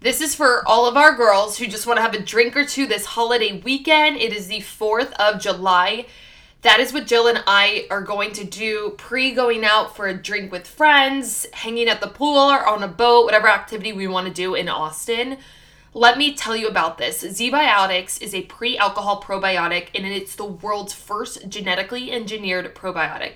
This is for all of our girls who just want to have a drink or two this holiday weekend. It is the 4th of July. That is what Jill and I are going to do pre going out for a drink with friends, hanging at the pool or on a boat, whatever activity we want to do in Austin. Let me tell you about this. ZBiotics is a pre alcohol probiotic and it's the world's first genetically engineered probiotic.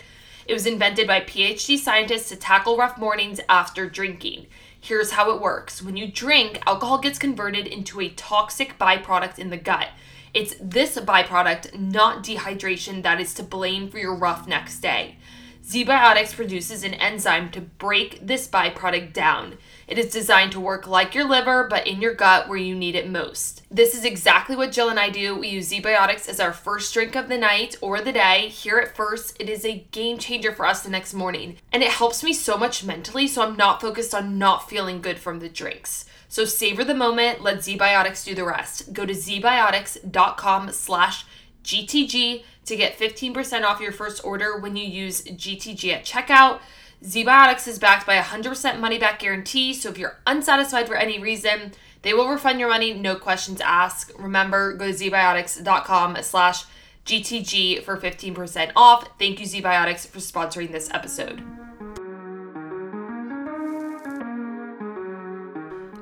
It was invented by PhD scientists to tackle rough mornings after drinking. Here's how it works when you drink, alcohol gets converted into a toxic byproduct in the gut. It's this byproduct, not dehydration, that is to blame for your rough next day. ZBiotics produces an enzyme to break this byproduct down. It is designed to work like your liver, but in your gut where you need it most. This is exactly what Jill and I do. We use ZBiotics as our first drink of the night or the day. Here at first, it is a game changer for us the next morning. And it helps me so much mentally, so I'm not focused on not feeling good from the drinks. So savor the moment, let ZBiotics do the rest. Go to zbiotics.com slash GTG to get 15% off your first order when you use GTG at checkout. ZBiotics is backed by a 100% money back guarantee, so if you're unsatisfied for any reason, they will refund your money, no questions asked. Remember, go to zbiotics.com slash GTG for 15% off. Thank you, ZBiotics, for sponsoring this episode.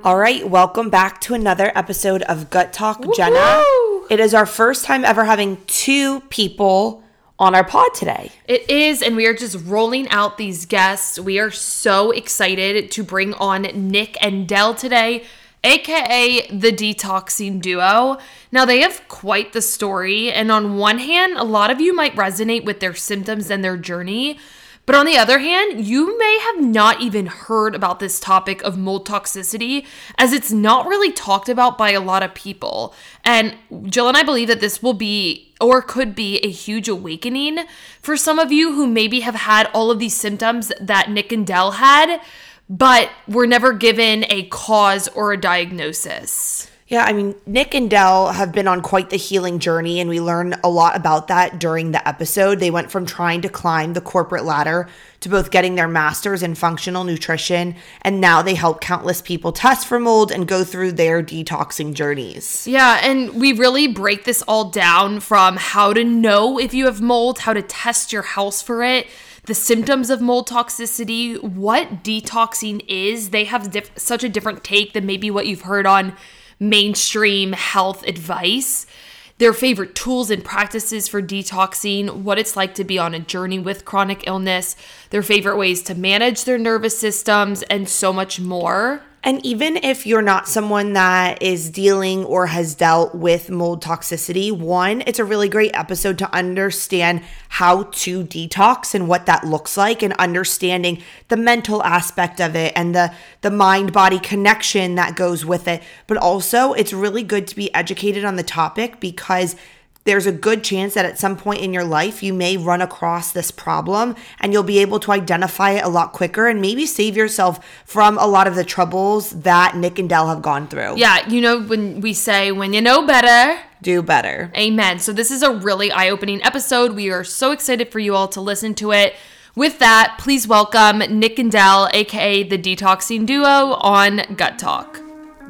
All right, welcome back to another episode of Gut Talk, Jenna. It is our first time ever having two people on our pod today. It is, and we are just rolling out these guests. We are so excited to bring on Nic and Del today, aka the detoxing duo. Now, they have quite the story, and on one hand, a lot of you might resonate with their symptoms and their journey. But on the other hand, you may have not even heard about this topic of mold toxicity as it's not really talked about by a lot of people. And Jill and I believe that this will be or could be a huge awakening for some of you who maybe have had all of these symptoms that Nic and Del had, but were never given a cause or a diagnosis. Yeah, I mean, Nic and Del have been on quite the healing journey, and we learned a lot about that during the episode. They went from trying to climb the corporate ladder to both getting their master's in functional nutrition, and now they help countless people test for mold and go through their detoxing journeys. Yeah, and we really break this all down from how to know if you have mold, how to test your house for it the symptoms of mold toxicity, what detoxing is. They have diff- such a different take than maybe what you've heard on mainstream health advice, their favorite tools and practices for detoxing, what it's like to be on a journey with chronic illness, their favorite ways to manage their nervous systems, and so much more. And even if you're not someone that is dealing or has dealt with mold toxicity, one, it's a really great episode to understand how to detox and what that looks like and understanding the mental aspect of it and the the mind body connection that goes with it. But also, it's really good to be educated on the topic because there's a good chance that at some point in your life you may run across this problem and you'll be able to identify it a lot quicker and maybe save yourself from a lot of the troubles that Nic and Del have gone through. Yeah, you know, when we say, when you know better, do better. Amen. So, this is a really eye opening episode. We are so excited for you all to listen to it. With that, please welcome Nic and Del, aka the Detoxing Duo, on Gut Talk.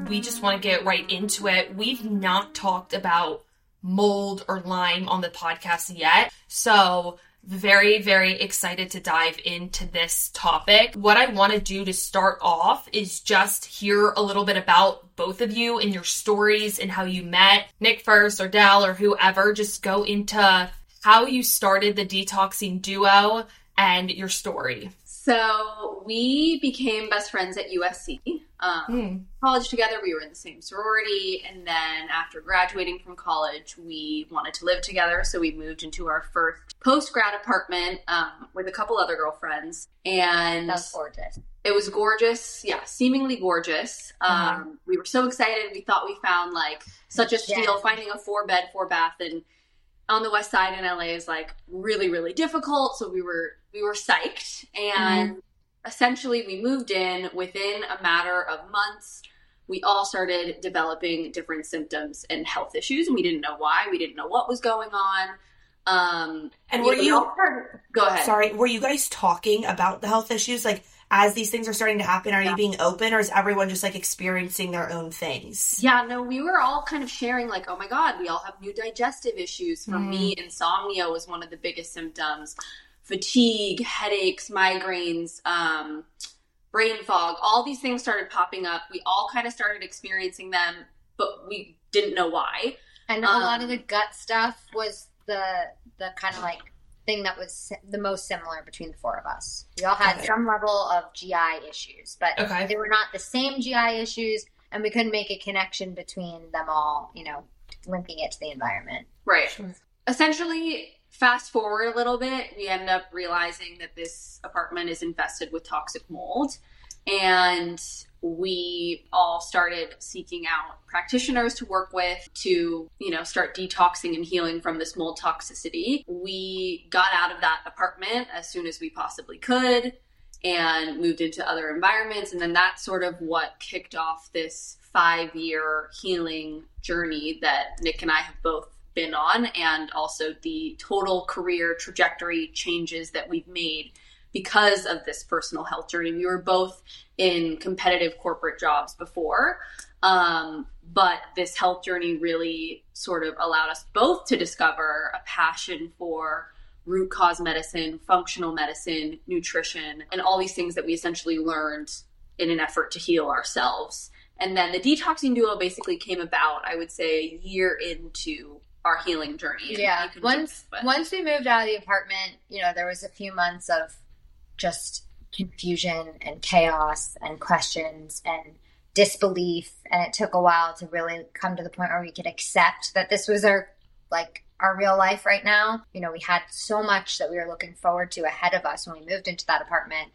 We just want to get right into it. We've not talked about mold or Lyme on the podcast yet. So, very, very excited to dive into this topic. What I want to do to start off is just hear a little bit about both of you and your stories and how you met. Nic first or Del or whoever, just go into how you started the detoxing duo and your story. So we became best friends at USC. Um, hmm. College together, we were in the same sorority, and then after graduating from college, we wanted to live together. So we moved into our first post grad apartment um, with a couple other girlfriends, and that's gorgeous. It was gorgeous. Yeah, seemingly gorgeous. Um, Uh-huh. We were so excited. We thought we found like such a steal Yeah. finding a four bed, four bath and on the west side in LA is like really, really difficult. So we were we were psyched. And essentially we moved in within a matter of months. We all started developing different symptoms and health issues, and we didn't know why. We didn't know what was going on. Um, And were we you all started- go ahead? sorry, were you guys talking about the health issues like as these things are starting to happen? Are you being open or is everyone just like experiencing their own things? Yeah, no, we were all kind of sharing, like, oh my God, we all have new digestive issues. For me, insomnia was one of the biggest symptoms fatigue, headaches, migraines, um, brain fog, all these things started popping up. We all kind of started experiencing them, but we didn't know why. And a Um, lot of the gut stuff was the the kind of like thing that was the most similar between the four of us. We all had Okay. some level of GI issues, but Okay. they were not the same GI issues, and we couldn't make a connection between them all. You know, linking it to the environment. Right. Sure. Essentially, fast forward a little bit, we end up realizing that this apartment is infested with toxic mold. And we all started seeking out practitioners to work with to, you know, start detoxing and healing from this mold toxicity. We got out of that apartment as soon as we possibly could and moved into other environments. And then that's sort of what kicked off this five year healing journey that Nic and I have both been on, and also the total career trajectory changes that we've made because of this personal health journey. We were both in competitive corporate jobs before. Um, but this health journey really sort of allowed us both to discover a passion for root cause medicine, functional medicine, nutrition, and all these things that we essentially learned in an effort to heal ourselves. And then the detoxing duo basically came about, I would say, a year into our healing journey. Yeah. Once once we moved out of the apartment, you know, there was a few months of just confusion and chaos and questions and disbelief and it took a while to really come to the point where we could accept that this was our like our real life right now. You know, we had so much that we were looking forward to ahead of us when we moved into that apartment.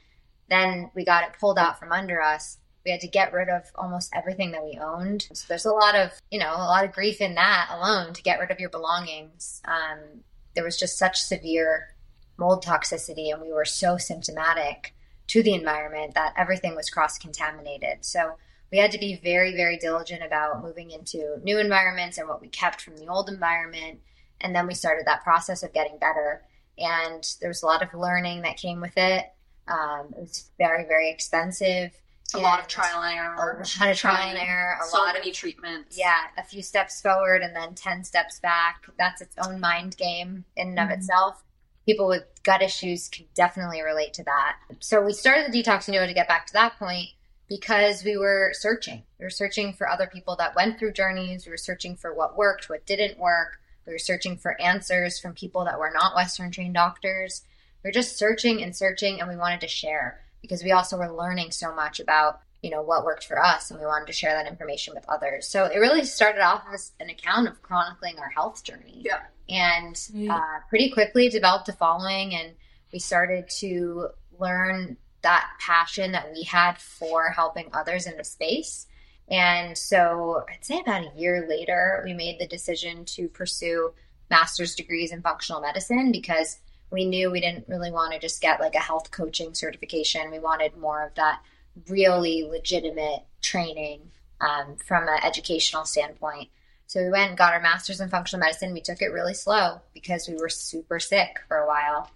Then we got it pulled out from under us. We had to get rid of almost everything that we owned. So there's a lot of, you know, a lot of grief in that alone to get rid of your belongings. Um, there was just such severe mold toxicity, and we were so symptomatic to the environment that everything was cross contaminated. So we had to be very, very diligent about moving into new environments and what we kept from the old environment. And then we started that process of getting better. And there was a lot of learning that came with it. Um, it was very, very expensive. a lot of trial and error. A lot of trial and error. A so lot many of treatments. yeah, a few steps forward and then 10 steps back. That's its own mind game in and of Mhm. itself. People with gut issues can definitely relate to that. So we started the detoxing duo to get back to that point because we were searching. We were searching for other people that went through journeys. We were searching for what worked, what didn't work. We were searching for answers from people that were not Western trained doctors. We were just searching and searching, and we wanted to share because we also were learning so much about you know what worked for us and we wanted to share that information with others so it really started off as an account of chronicling our health journey Yeah. And uh, pretty quickly developed a following and we started to learn that passion that we had for helping others in the space. And so i'd say about a year later we made the decision to pursue master's degrees in functional medicine because we knew we didn't really want to just get like a health coaching certification. We wanted more of that really legitimate training um, from an educational standpoint. So we went and got our master's in functional medicine. We took it really slow because we were super sick for a while.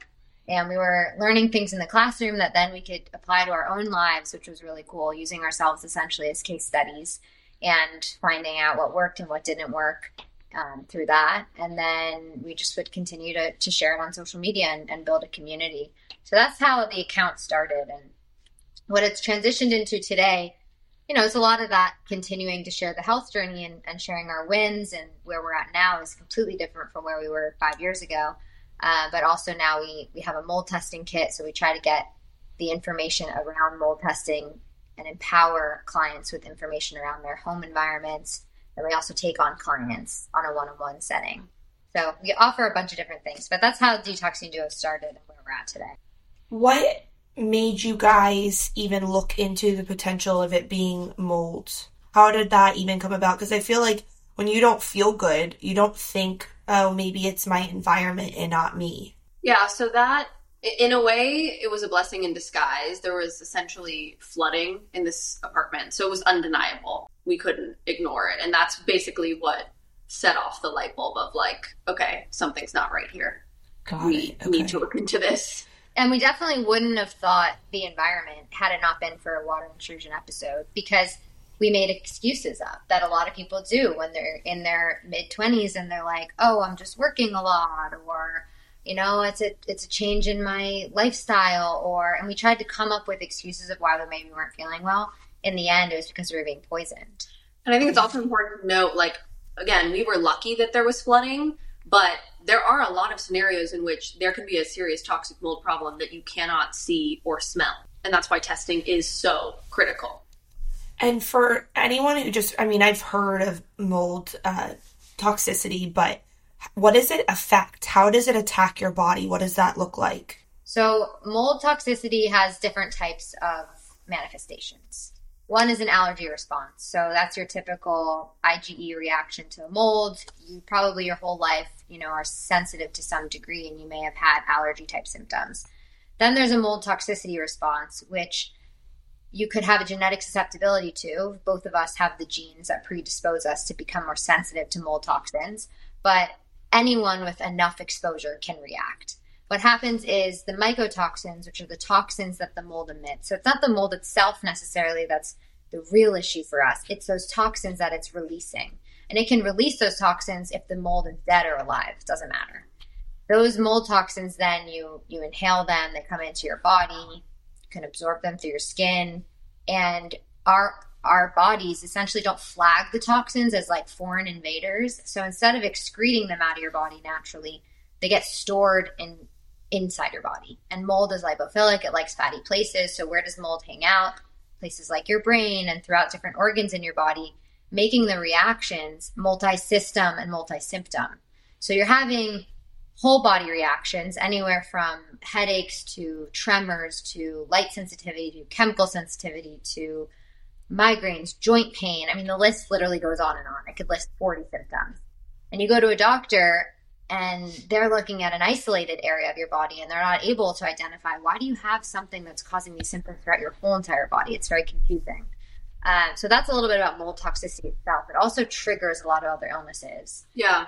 And we were learning things in the classroom that then we could apply to our own lives, which was really cool, using ourselves essentially as case studies and finding out what worked and what didn't work um, through that. And then we just would continue to, to share it on social media and, and build a community. So that's how the account started. And what it's transitioned into today, you know, it's a lot of that continuing to share the health journey and, and sharing our wins and where we're at now is completely different from where we were five years ago. Uh, but also now we, we have a mold testing kit, so we try to get the information around mold testing and empower clients with information around their home environments. And we also take on clients on a one on one setting. So we offer a bunch of different things, but that's how Detoxing Duo started and where we're at today. What made you guys even look into the potential of it being mold? How did that even come about? Because I feel like when you don't feel good, you don't think, oh, maybe it's my environment and not me. Yeah, so that in a way it was a blessing in disguise. There was essentially flooding in this apartment, so it was undeniable. We couldn't ignore it, and that's basically what set off the light bulb of like, okay, something's not right here. Got we. Okay. need to look into this. And we definitely wouldn't have thought the environment had it not been for a water intrusion episode because we made excuses up that a lot of people do when they're in their mid 20s and they're like, "Oh, I'm just working a lot," or you know, it's a it's a change in my lifestyle, or and we tried to come up with excuses of why we maybe weren't feeling well. In the end, it was because we were being poisoned. And I think it's also important to note, like, again, we were lucky that there was flooding, but there are a lot of scenarios in which there can be a serious toxic mold problem that you cannot see or smell. And that's why testing is so critical. And for anyone who just, I mean, I've heard of mold uh, toxicity, but what does it affect? How does it attack your body? What does that look like? So, mold toxicity has different types of manifestations. One is an allergy response. So, that's your typical IgE reaction to mold. You probably your whole life, you know, are sensitive to some degree and you may have had allergy type symptoms. Then there's a mold toxicity response, which you could have a genetic susceptibility to. Both of us have the genes that predispose us to become more sensitive to mold toxins, but anyone with enough exposure can react. What happens is the mycotoxins, which are the toxins that the mold emits. So it's not the mold itself necessarily that's the real issue for us. It's those toxins that it's releasing. And it can release those toxins if the mold is dead or alive. It doesn't matter. Those mold toxins then you you inhale them, they come into your body, you can absorb them through your skin, and our our bodies essentially don't flag the toxins as like foreign invaders. So instead of excreting them out of your body naturally, they get stored in inside your body. And mold is lipophilic, it likes fatty places. So where does mold hang out? Places like your brain and throughout different organs in your body, making the reactions multi-system and multi-symptom. So you're having whole body reactions anywhere from headaches to tremors to light sensitivity to chemical sensitivity to migraines, joint pain. I mean, the list literally goes on and on. I could list 40 symptoms. And you go to a doctor and they're looking at an isolated area of your body and they're not able to identify why do you have something that's causing these symptoms throughout your whole entire body. It's very confusing. Uh, so that's a little bit about mold toxicity itself. It also triggers a lot of other illnesses. Yeah.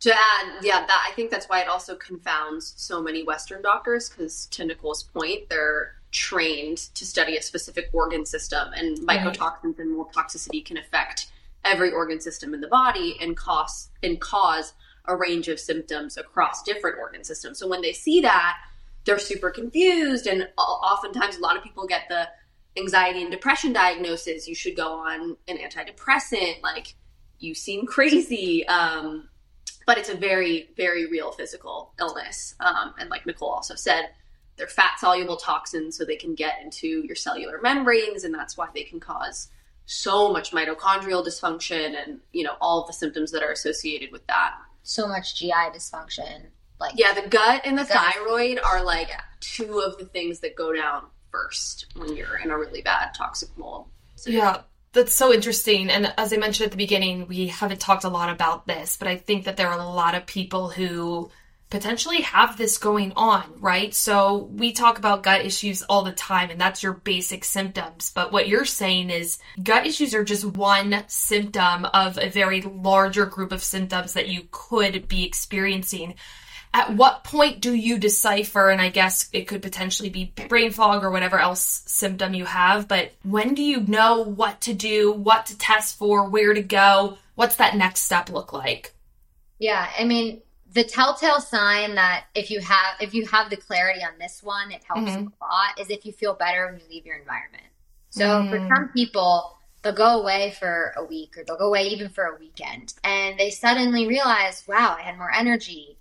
To add, yeah, that I think that's why it also confounds so many Western doctors because, to Nicole's point, they're trained to study a specific organ system, and mycotoxins and mold toxicity can affect every organ system in the body and cause and cause a range of symptoms across different organ systems. So when they see that, they're super confused, and oftentimes a lot of people get the anxiety and depression diagnosis. You should go on an antidepressant. Like you seem crazy. Um, but it's a very, very real physical illness. Um, and like Nicole also said, they're fat soluble toxins, so they can get into your cellular membranes, and that's why they can cause so much mitochondrial dysfunction and you know all the symptoms that are associated with that. So much GI dysfunction. Like Yeah, the gut and the Gut. thyroid are like two of the things that go down first when you're in a really bad toxic mold. So Yeah, that's so interesting. And as I mentioned at the beginning, we haven't talked a lot about this, but I think that there are a lot of people who potentially have this going on, right? So we talk about gut issues all the time, and that's your basic symptoms. But what you're saying is gut issues are just one symptom of a very larger group of symptoms that you could be experiencing at what point do you decipher and i guess it could potentially be brain fog or whatever else symptom you have but when do you know what to do what to test for where to go what's that next step look like Yeah, I mean, the telltale sign that if you have if you have the clarity on this one, it helps Mhm. a lot is if you feel better when you leave your environment. So for Mm. some people, they'll go away for a week or they'll go away even for a weekend and they suddenly realize, wow, I had more energy.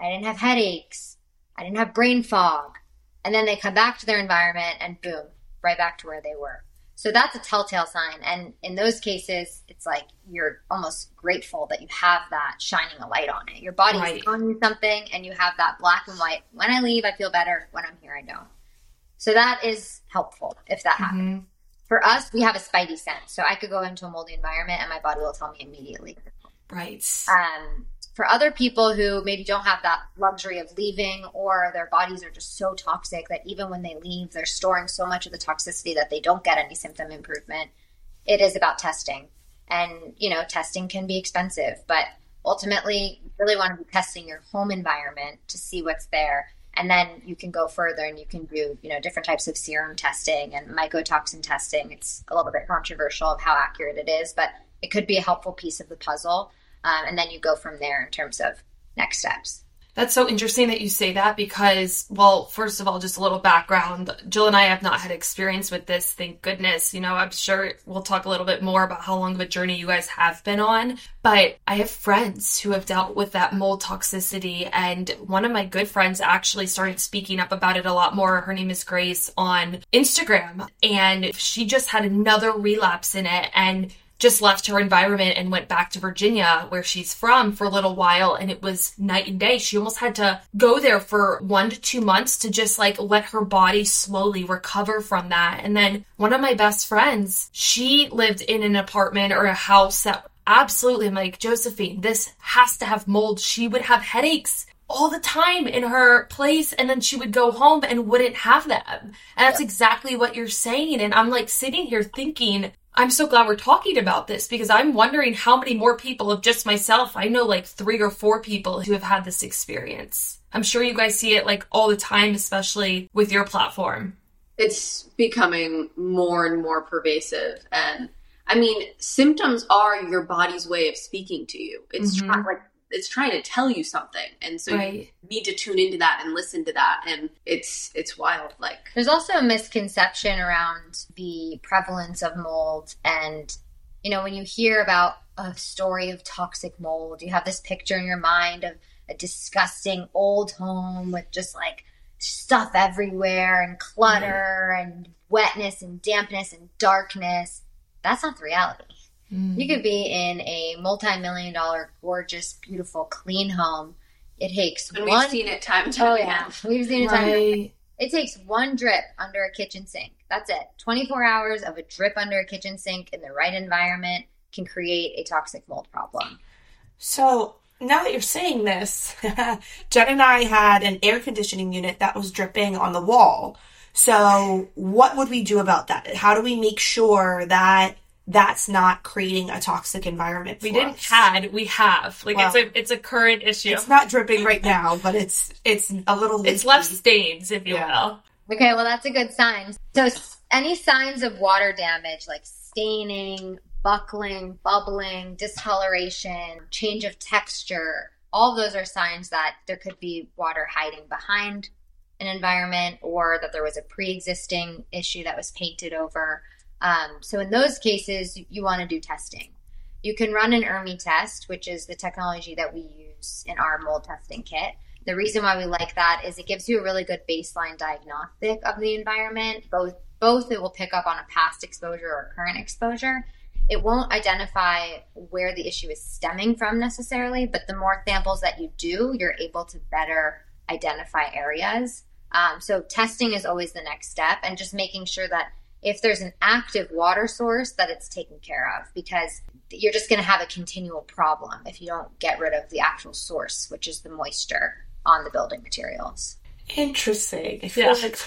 I didn't have headaches. I didn't have brain fog. And then they come back to their environment and boom, right back to where they were. So that's a telltale sign. And in those cases, it's like you're almost grateful that you have that shining a light on it. Your body's Right. telling you something and you have that black and white. When I leave, I feel better. When I'm here, I don't. So that is helpful if that happens. For us, we have a spidey sense. So I could go into a moldy environment and my body will tell me immediately. Right. Um, for other people who maybe don't have that luxury of leaving or their bodies are just so toxic that even when they leave, they're storing so much of the toxicity that they don't get any symptom improvement, it is about testing. And, you know, testing can be expensive, but ultimately, you really want to be testing your home environment to see what's there. And then you can go further and you can do, you know, different types of serum testing and mycotoxin testing. It's a little bit controversial of how accurate it is, but it could be a helpful piece of the puzzle. Um, and then you go from there in terms of next steps. That's so interesting that you say that because, well, first of all, just a little background. Jill and I have not had experience with this, thank goodness. You know, I'm sure we'll talk a little bit more about how long of a journey you guys have been on. But I have friends who have dealt with that mold toxicity. And one of my good friends actually started speaking up about it a lot more. Her name is Grace on Instagram. And she just had another relapse in it. And just left her environment and went back to Virginia, where she's from, for a little while. And it was night and day. She almost had to go there for one to two months to just like let her body slowly recover from that. And then one of my best friends, she lived in an apartment or a house that absolutely, I'm like, Josephine, this has to have mold. She would have headaches all the time in her place and then she would go home and wouldn't have them. And that's exactly what you're saying. And I'm like sitting here thinking, I'm so glad we're talking about this because I'm wondering how many more people of just myself. I know like three or four people who have had this experience. I'm sure you guys see it like all the time, especially with your platform. It's becoming more and more pervasive. And I mean, symptoms are your body's way of speaking to you. It's mm-hmm. try- like it's trying to tell you something and so Right. you need to tune into that and listen to that and it's it's wild like There's also a misconception around the prevalence of mold. And, you know, when you hear about a story of toxic mold, you have this picture in your mind of a disgusting old home with just like stuff everywhere and clutter and wetness and dampness and darkness. That's not the reality. You could be in a multi million dollar, gorgeous, beautiful, clean home. It takes and one. Oh, we've seen it time and time oh, again yeah. We've seen it time time Right. it takes one drip under a kitchen sink. That's it. 24 hours of a drip under a kitchen sink in the right environment can create a toxic mold problem. So now that you're saying this, Jen and I had an air conditioning unit that was dripping on the wall. So what would we do about that? How do we make sure that that's not creating a toxic environment? We didn't us? had, we have. Like it's a it's a current issue. It's not dripping right now, but it's it's a little. It's left stains, if you Yeah. will. Okay, well, that's a good sign. So, any signs of water damage like staining, buckling, bubbling, discoloration, change of texture, all those are signs that there could be water hiding behind an environment or that there was a pre existing issue that was painted over. Um, so, in those cases, you want to do testing. You can run an ERMI test, which is the technology that we use in our mold testing kit. The reason why we like that is it gives you a really good baseline diagnostic of the environment. Both both it will pick up on a past exposure or current exposure. It won't identify where the issue is stemming from necessarily, but the more samples that you do, you're able to better identify areas. Um, so testing is always the next step, and just making sure that if there's an active water source, that it's taken care of because you're just going to have a continual problem if you don't get rid of the actual source, which is the moisture on the building materials. Interesting. I feel Yeah. like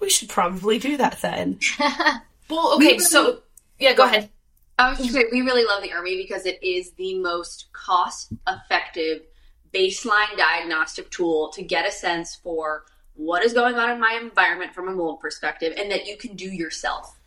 we should probably do that then. Well, okay, We- so yeah, go ahead. I was just saying, we really love the ERMI because it is the most cost effective baseline diagnostic tool to get a sense for what is going on in my environment from a mold perspective and that you can do yourself.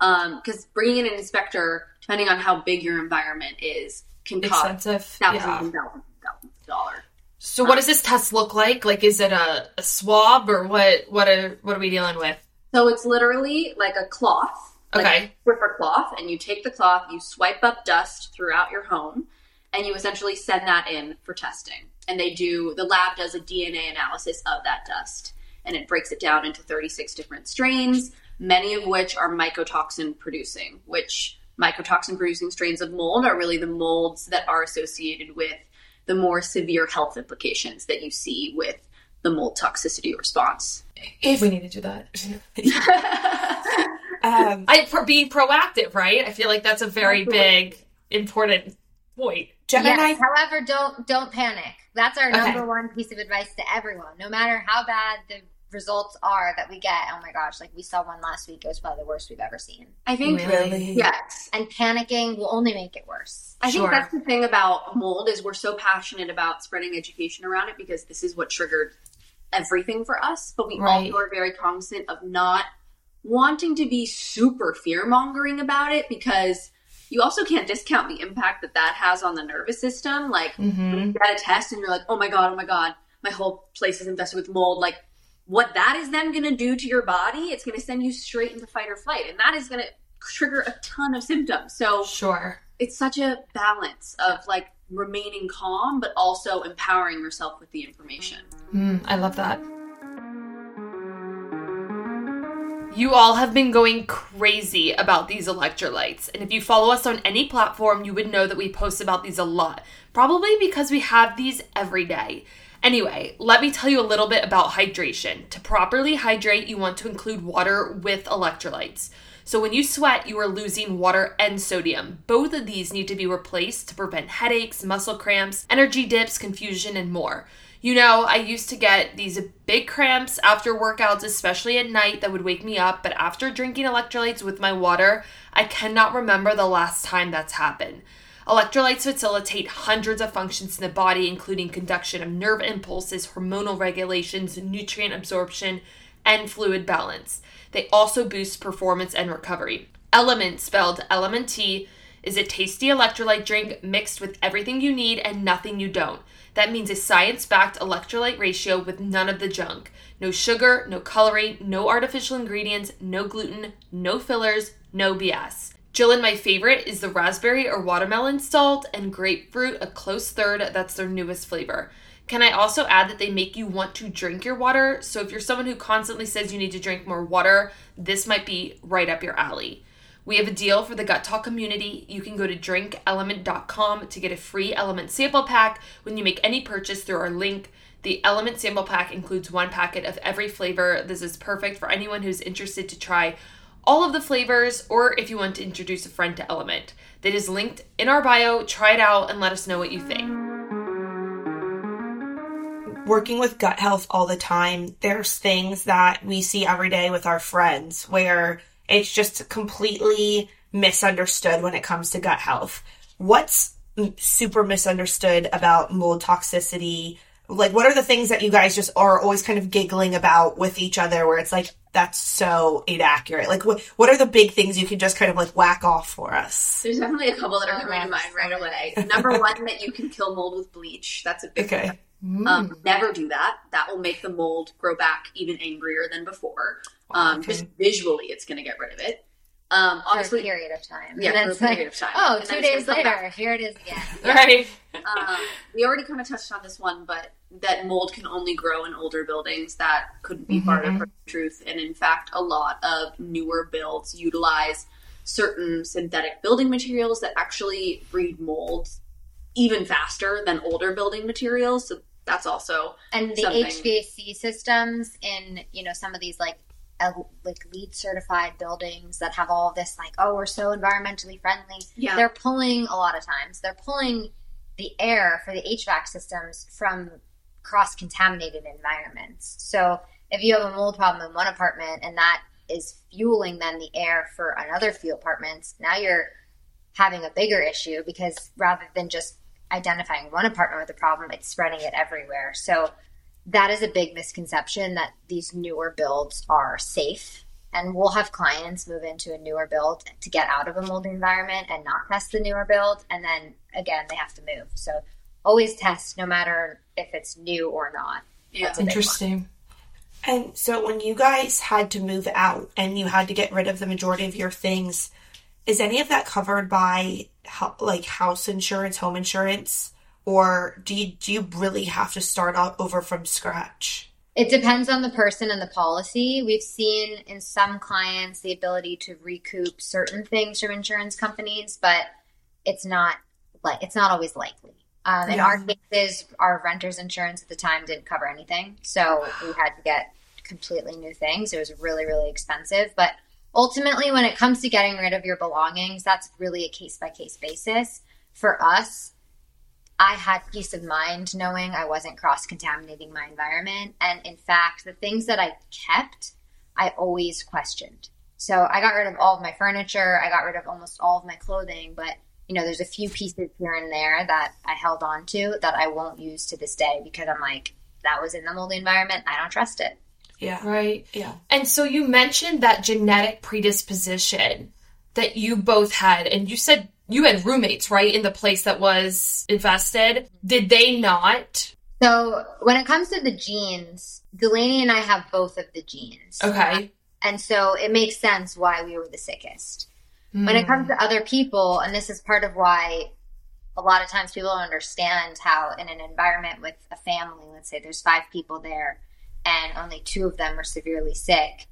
Um, because bringing in an inspector, depending on how big your environment is, can cost Expensive. thousands Yeah. and thousands and thousands of dollars. So what does this test look like? Like is it a, a swab or what what are what are we dealing with? So it's literally like a cloth, like Okay. a cloth, and you take the cloth, you swipe up dust throughout your home, and you essentially send that in for testing. And they do the lab does a DNA analysis of that dust, and it breaks it down into 36 different strains, many of which are mycotoxin producing. Which mycotoxin producing strains of mold are really the molds that are associated with the more severe health implications that you see with the mold toxicity response. If we need to do that. Um, I for being proactive, right? I feel like that's a very big important point. Jen and Yes, however, don't don't panic. That's our Okay. number one piece of advice to everyone. No matter how bad the results are that we get. Oh my gosh, like we saw one last week. It was probably the worst we've ever seen. I think really. yes. And panicking will only make it worse. I think that's the thing about mold is we're so passionate about spreading education around it because this is what triggered everything for us. But we Right. also are very cognizant of not wanting to be super fear mongering about it because you also can't discount the impact that that has on the nervous system. Like Mm-hmm. when you get a test and you're like, oh my god, oh my god, my whole place is infested with mold. Like what that is then going to do to your body, it's going to send you straight into fight or flight, and that is going to trigger a ton of symptoms. So Sure. it's such a balance of like remaining calm but also empowering yourself with the information Mm, I love that. You all have been going crazy about these electrolytes. And if you follow us on any platform, you would know that we post about these a lot. Probably because we have these every day. Anyway, let me tell you a little bit about hydration. To properly hydrate, you want to include water with electrolytes. So when you sweat, you are losing water and sodium. Both of these need to be replaced to prevent headaches, muscle cramps, energy dips, confusion, and more. You know, I used to get these big cramps after workouts, especially at night, that would wake me up, but after drinking electrolytes with my water, I cannot remember the last time that's happened. Electrolytes facilitate hundreds of functions in the body, including conduction of nerve impulses, hormonal regulations, nutrient absorption, and fluid balance. They also boost performance and recovery. Element, spelled LMNT, is a tasty electrolyte drink mixed with everything you need and nothing you don't. That means a science backed electrolyte ratio with none of the junk. No sugar, no coloring, no artificial ingredients, no gluten, no fillers, no BS. Jill and my favorite is the raspberry or watermelon salt and grapefruit, a close third. That's their newest flavor. Can I also add that they make you want to drink your water? So if you're someone who constantly says you need to drink more water, this might be right up your alley. We have a deal for the Gut Talk community. You can go to drinkelement.com to get a free element sample pack when you make any purchase through our link. The element sample pack includes one packet of every flavor. This is perfect for anyone who's interested to try all of the flavors or if you want to introduce a friend to Element. That is linked in our bio. Try it out and let us know what you think. working with gut health all the time, there's things that we see every day with our friends where it's just completely misunderstood when it comes to gut health. What's super misunderstood about mold toxicity? Like, what are the things that you guys just are always kind of giggling about with each other where it's like, that's so inaccurate? Like, what, what are the big things you can just kind of like whack off for us? there's definitely a couple that are coming to mind right away number one that you can kill mold with bleach that's a big Okay. one. um, never do that that will make the mold grow back even angrier than before um, Okay. just visually it's going to get rid of it um, For a obviously period of time. Yeah, And for a it's like, period of time. Oh, And two days gonna later, here it is again. Right? um, we already kind of touched on this one, but that mold can only grow in older buildings. That couldn't be farther from mm-hmm. the truth. And in fact, a lot of newer builds utilize certain synthetic building materials that actually breed mold even faster than older building materials. So that's also And the Something. HVAC systems in you know some of these like like LEED certified buildings that have all this like oh we're so environmentally friendly. Yeah. They're pulling a lot of times. They're pulling the air for the HVAC systems from cross contaminated environments. So if you have a mold problem in one apartment and that is fueling then the air for another few apartments, now you're having a bigger issue because rather than just identifying one apartment with a problem, it's spreading it everywhere. So that is a big misconception that these newer builds are safe. And we'll have clients move into a newer build to get out of a moldy environment and not test the newer build. And then again, they have to move. So always test no matter if it's new or not. yeah. That's a big one. Interesting. And so when you guys had to move out and you had to get rid of the majority of your things, is any of that covered by ho- like house insurance, home insurance, or do you do you really have to start out over from scratch? It depends on the person and the policy. We've seen in some clients the ability to recoup certain things from insurance companies, but it's not like it's not always likely. Um, in Yeah. our cases, our renter's insurance at the time didn't cover anything, so we had to get completely new things. It was really, really expensive. But ultimately, when it comes to getting rid of your belongings, that's really a case by case basis. For us, I had peace of mind knowing I wasn't cross contaminating my environment. And in fact, the things that I kept, I always questioned. So I got rid of all of my furniture, I got rid of almost all of my clothing, but you know, there's a few pieces here and there that I held on to that I won't use to this day because I'm like, that was in the moldy environment. I don't trust it. Yeah. Right. Yeah. And so you mentioned that genetic predisposition that you both had, and you said you had roommates, right, in the place that was infested. Did they not? So when it comes to the genes, Delaney and I have both of the genes. Okay. And so it makes sense why we were the sickest. When it comes to other people, and this is part of why a lot of times people don't understand how in an environment with a family, let's say there's five people there and only two of them are severely sick,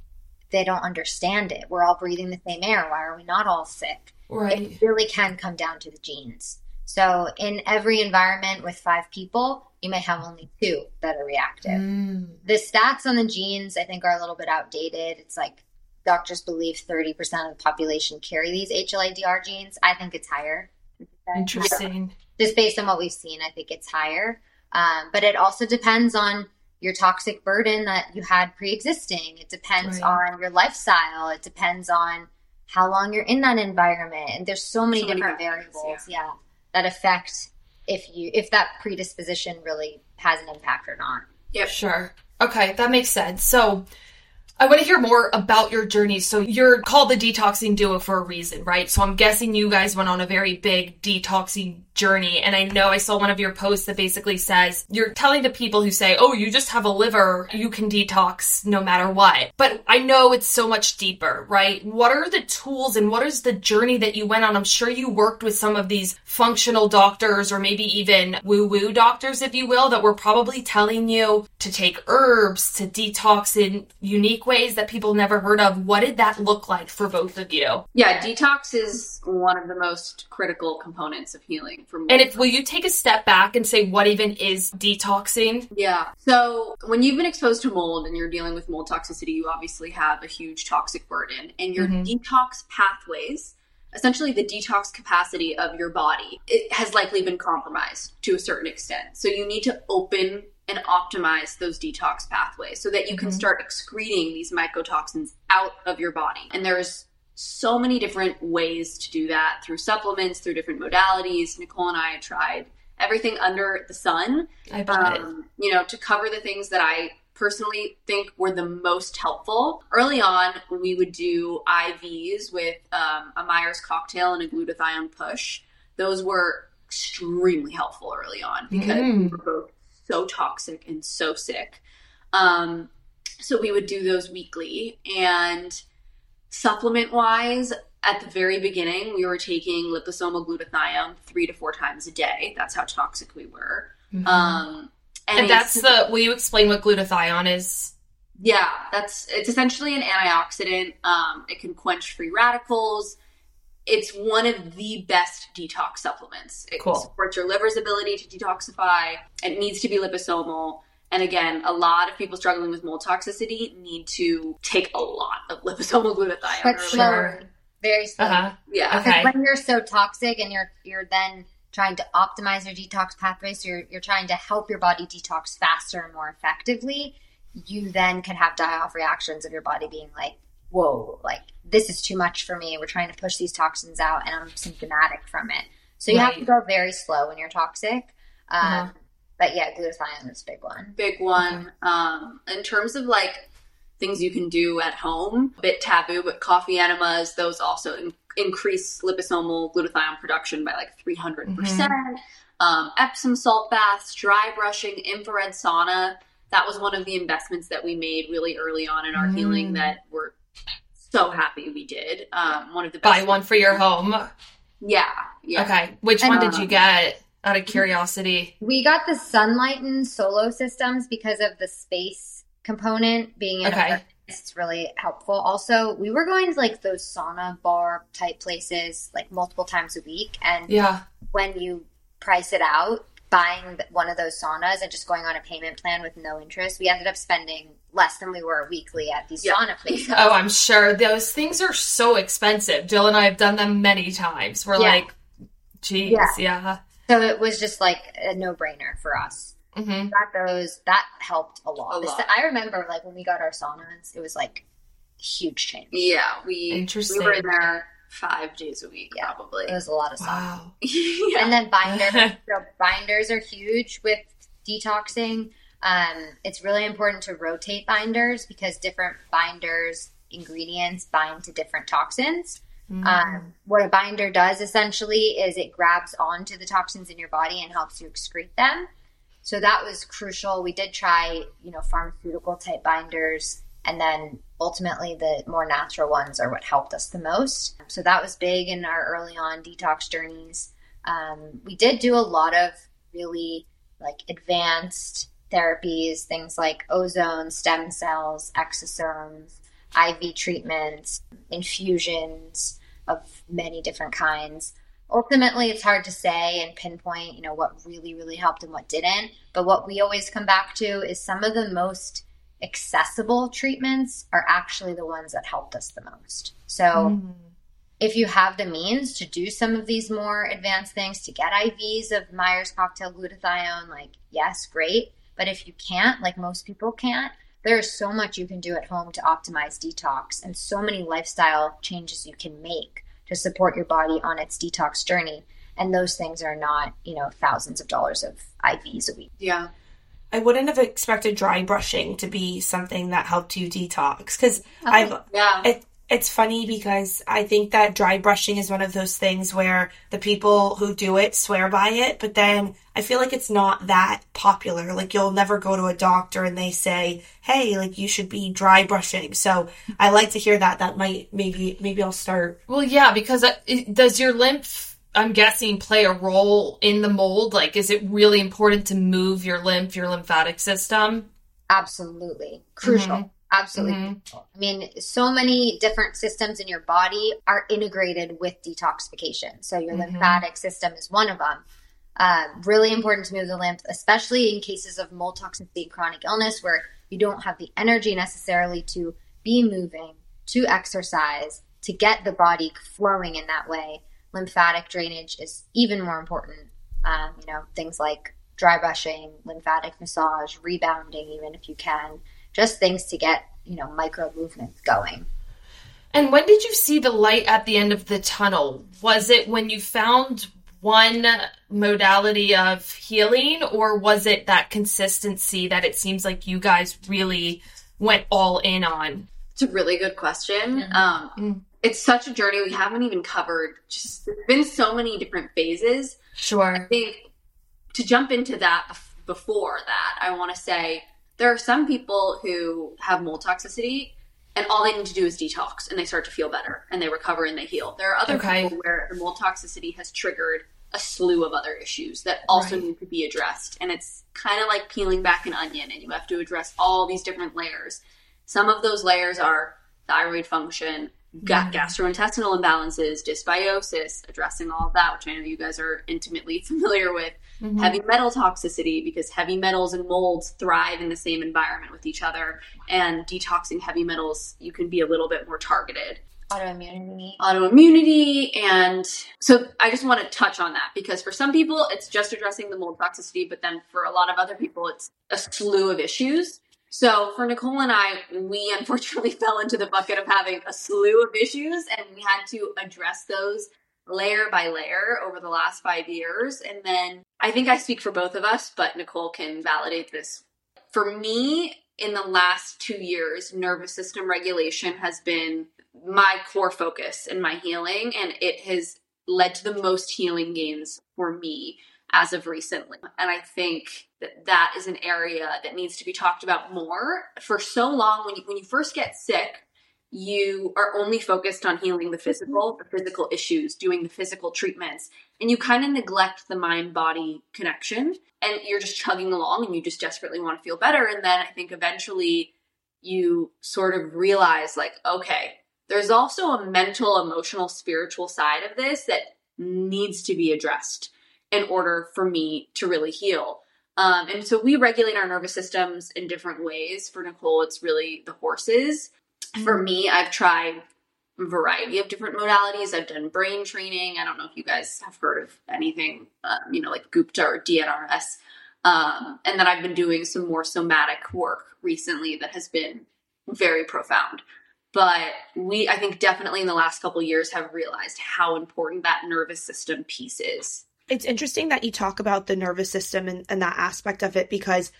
they don't understand it. We're all breathing the same air. Why are we not all sick? Right. It really can come down to the genes. So in every environment with five people, you may have only two that are reactive Mm. the stats on the genes i think are a little bit outdated it's like doctors believe 30% of the population carry these HLA-DR genes i think it's higher. Interesting. just based on what we've seen i think it's higher. Um, but it also depends on your toxic burden that you had pre-existing. It depends Right. on your lifestyle. It depends on how long you're in that environment. And there's so many So many different factors, variables yeah. that affect if you if that predisposition really has an impact or not. Yeah, Sure. Okay, that makes sense. So I want to hear more about your journey. So you're called the detoxing duo for a reason, right? So I'm guessing you guys went on a very big detoxing journey. And I know I saw one of your posts that basically says you're telling the people who say, oh, you just have a liver, you can detox no matter what. But I know it's so much deeper, right? What are the tools and what is the journey that you went on? I'm sure you worked with some of these functional doctors or maybe even woo woo doctors, if you will, that were probably telling you to take herbs, to detox in unique ways that people never heard of. What did that look like for both of you? Yeah, detox is one of the most critical components of healing me. And if will you take a step back and say what even is detoxing? Yeah. So when you've been exposed to mold and you're dealing with mold toxicity, you obviously have a huge toxic burden, and your Mhm. detox pathways, essentially the detox capacity of your body, it has likely been compromised to a certain extent. So you need to open and optimize those detox pathways so that you can Mhm. start excreting these mycotoxins out of your body. And there's so many different ways to do that through supplements, through different modalities. Nicole and I tried everything under the sun I bet. um, you know, to cover the things that I personally think were the most helpful. Early on, we would do IVs with um, a Myers cocktail and a glutathione push. Those were extremely helpful early on because we Mm. were both so toxic and so sick. Um, so we would do those weekly. And supplement wise, at the very beginning, we were taking liposomal glutathione three to four times a day. That's how toxic we were. Mhm. Um, and that's the. Will you explain what glutathione is? yeah, that's it's essentially an antioxidant. Um, it can quench free radicals. It's one of the best detox supplements. It Cool. supports your liver's ability to detoxify. It needs to be liposomal. And again, a lot of people struggling with mold toxicity need to take a lot of liposomal glutathione. but early. very slowly. Uh huh. Yeah. Okay. Because when you're so toxic and you're you're then trying to optimize your detox pathways, so you're you're trying to help your body detox faster and more effectively. You then can have die off reactions of your body being like, "Whoa, like this is too much for me. We're trying to push these toxins out, and I'm symptomatic from it." So you have to go very slow when you're toxic. Um, Uh-huh. But yeah, glutathione is a big one. big one. Um, in terms of like things you can do at home, a bit taboo, but coffee enemas, those also in- increase liposomal glutathione production by like 300%. percent Um, Epsom salt baths, dry brushing, infrared sauna. That was one of the investments that we made really early on in our Mm. healing that we're so happy we did. Um, one of the best. Buy one for your home. Yeah. Yeah. Okay. Which And, one did um, you get? Out of mm-hmm. curiosity. We got the Sunlighten solo systems because of the space component being in Okay. it's really helpful. Also, we were going to like those sauna bar type places like multiple times a week, and Yeah. when you price it out, buying one of those saunas and just going on a payment plan with no interest, we ended up spending less than we were weekly at these Yeah. sauna places. Oh, I'm sure those things are so expensive. Jill and I have done them many times. We're Yeah. like, geez, Yeah. yeah. So it was just like a no brainer for us. hmm Got those, that helped a lot. A lot. I remember like when we got our saunas, it was like huge change. Yeah, we Interesting. we were in there five days a week, Yeah. probably. It was a lot of sauna. Wow. yeah. And then binders. so binders are huge with detoxing. Um, it's really important to rotate binders because different binders ingredients bind to different toxins. Um, what a binder does essentially is it grabs onto the toxins in your body and helps you excrete them. So that was crucial. We did try, you know, pharmaceutical type binders, and then ultimately the more natural ones are what helped us the most. So that was big in our early on detox journeys. Um, we did do a lot of really like advanced therapies, things like ozone, stem cells, exosomes, IV treatments, infusions of many different kinds. Ultimately, it's hard to say and pinpoint, you know, what really, really helped and what didn't. But what we always come back to is some of the most accessible treatments are actually the ones that helped us the most. So, mm-hmm. if you have the means to do some of these more advanced things, to get IVs of Myers cocktail glutathione, like, yes, great. But if you can't, like most people can't, there's so much you can do at home to optimize detox and so many lifestyle changes you can make to support your body on its detox journey. And those things are not, you know, thousands of dollars of IVs a week. yeah. I wouldn't have expected dry brushing to be something that helped you detox because I've Yeah. it, it's funny because I think that dry brushing is one of those things where the people who do it swear by it, but then I feel like it's not that popular. Like you'll never go to a doctor and they say, "Hey, like you should be dry brushing." So I like to hear that. That might maybe maybe I'll start. Well, yeah, because uh, it, does your lymph, I'm guessing, play a role in the mold? Like, is it really important to move your lymph, your lymphatic system? Absolutely. Crucial. Absolutely. crucial. I mean, so many different systems in your body are integrated with detoxification. So, your lymphatic system is one of them. Um, really important to move the lymph, especially in cases of mold toxicity and chronic illness where you don't have the energy necessarily to be moving, to exercise, to get the body flowing in that way. Lymphatic drainage is even more important. Um, you know, things like dry brushing, lymphatic massage, rebounding, even if you can, just things to get, you know, micro movements going. And when did you see the light at the end of the tunnel? Was it when you found one modality of healing, or was it that consistency that it seems like you guys really went all in on? It's a really good question. Um, It's such a journey we haven't even covered. Just there's been so many different phases. Sure. I think to jump into that before that, I want to say there are some people who have mold toxicity and all they need to do is detox and they start to feel better and they recover and they heal. There are other Okay. people where the mold toxicity has triggered a slew of other issues that also Right. need to be addressed. And it's kind of like peeling back an onion and you have to address all these different layers. Some of those layers are thyroid function, gut mm-hmm. gastrointestinal imbalances, dysbiosis, addressing all of that, which I know you guys are intimately familiar with. Mm-hmm. Heavy metal toxicity, because heavy metals and molds thrive in the same environment with each other. And detoxing heavy metals, you can be a little bit more targeted Autoimmunity. autoimmunity and so i just want to touch on that because for some people it's just addressing the mold toxicity but then for a lot of other people it's a slew of issues so for nicole and i we unfortunately fell into the bucket of having a slew of issues and we had to address those layer by layer over the last five years. And then i think i speak for both of us but nicole can validate this. For me in the last two years nervous system regulation has been my core focus in my healing and it has led to the most healing gains for me as of recently. And i think that that is an area that needs to be talked about more. For so long when you, when you first get sick you are only focused on healing the physical the physical issues doing the physical treatments and you kind of neglect the mind body connection and you're just chugging along and you just desperately want to feel better and then i think eventually you sort of realize like okay there's also a mental emotional spiritual side of this that needs to be addressed in order for me to really heal. Um, and so we regulate our nervous systems in different ways. For Nicole, it's really the horses. For me, I've tried a variety of different modalities. I've done brain training. I don't know if you guys have heard of anything, um, you know, like Gupta or DNRS. Um, and then I've been doing some more somatic work recently that has been very profound. But we, I think, definitely in the last couple years have realized how important that nervous system piece is. It's interesting that you talk about the nervous system and, and that aspect of it because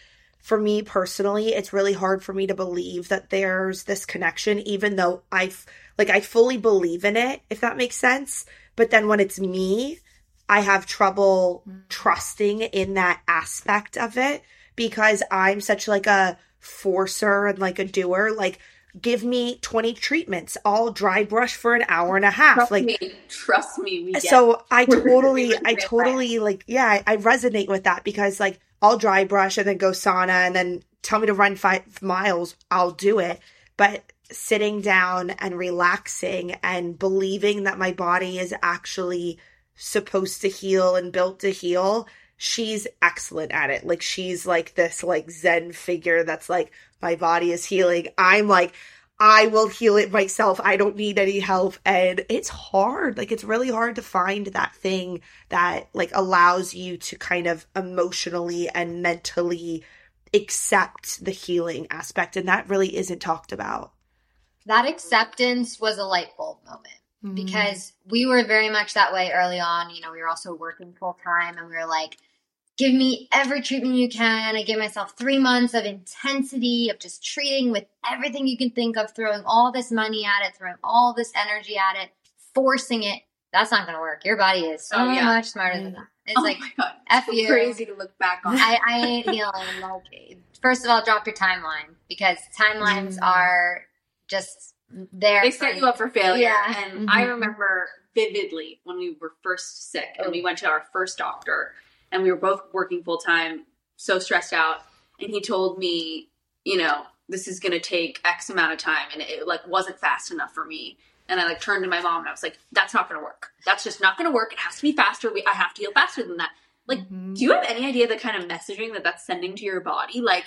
for me personally, it's really hard for me to believe that there's this connection, even though I like I fully believe in it, if that makes sense. But then when it's me, I have trouble mm. trusting in that aspect of it because I'm such like a forcer and like a doer. Like give me 20 treatments i'll dry brush for an hour and a half trust like me, trust me so i totally i totally like yeah I, I resonate with that because like i'll dry brush and then go sauna and then tell me to run five miles i'll do it but sitting down and relaxing and believing that my body is actually supposed to heal and built to heal she's excellent at it. Like she's like this like zen figure that's like my body is healing. I'm like I will heal it myself. I don't need any help and it's hard. Like it's really hard to find that thing that like allows you to kind of emotionally and mentally accept the healing aspect and that really isn't talked about. That acceptance was a light bulb moment. Mm-hmm. Because we were very much that way early on. You know, we were also working full time and we were like, give me every treatment you can. I give myself three months of intensity of just treating with everything you can think of, throwing all this money at it, throwing all this energy at it, forcing it. That's not going to work. Your body is so oh, yeah. much smarter than that. It's oh like, F so you. crazy to look back on. I, I ain't healing. Like, first of all, drop your timeline because timelines mm. are just there. They set you up for failure. Yeah. And mm-hmm. I remember vividly when we were first sick and we went to our first doctor and we were both working full time, so stressed out. And he told me, you know, this is going to take X amount of time, and it like wasn't fast enough for me. And I like turned to my mom and I was like, "That's not going to work. That's just not going to work. It has to be faster. We, I have to heal faster than that." Like, mm-hmm. do you have any idea the kind of messaging that that's sending to your body? Like,